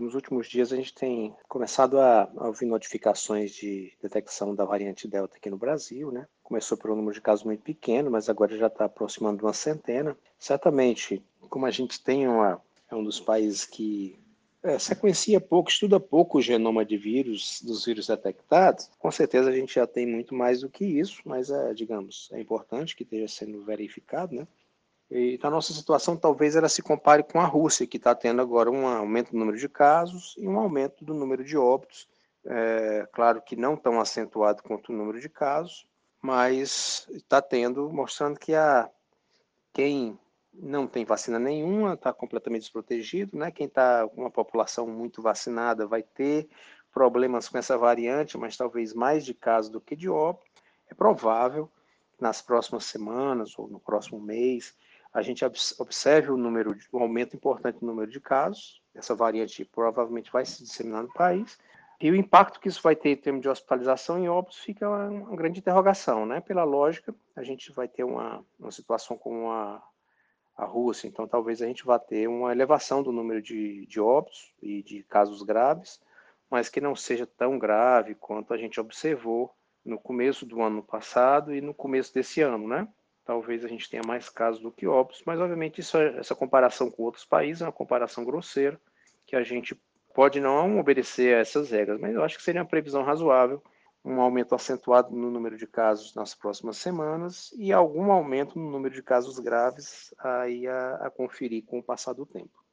Nos últimos dias a gente tem começado a, ouvir notificações de detecção da variante Delta aqui no Brasil, né? Começou por um número de casos muito pequeno, mas agora já está aproximando de uma centena. Certamente, como a gente tem uma, é um dos países que é, sequencia pouco, estuda pouco o genoma de vírus, dos vírus detectados, com certeza a gente já tem muito mais do que isso, mas, é, digamos, é importante que esteja sendo verificado, né? E a nossa situação talvez ela se compare com a Rússia, que está tendo agora um aumento do número de casos e um aumento do número de óbitos. É, claro que não tão acentuado quanto o número de casos, mas está tendo, mostrando que a, quem não tem vacina nenhuma, está completamente desprotegido, né? Quem está com uma população muito vacinada vai ter problemas com essa variante, mas talvez mais de casos do que de óbito. É provável que nas próximas semanas ou no próximo mês a gente observe o número, um aumento importante no número de casos. Essa variante provavelmente vai se disseminar no país. E o impacto que isso vai ter em termos de hospitalização e óbitos fica uma, uma grande interrogação, né? Pela lógica, a gente vai ter uma, uma situação como a a Rússia. Então, talvez a gente vá ter uma elevação do número de, de óbitos e de casos graves, mas que não seja tão grave quanto a gente observou no começo do ano passado e no começo desse ano, né? Talvez a gente tenha mais casos do que óbitos, mas obviamente isso, é, essa comparação com outros países é uma comparação grosseira, que a gente pode não obedecer a essas regras, mas eu acho que seria uma previsão razoável um aumento acentuado no número de casos nas próximas semanas e algum aumento no número de casos graves aí a, a conferir com o passar do tempo.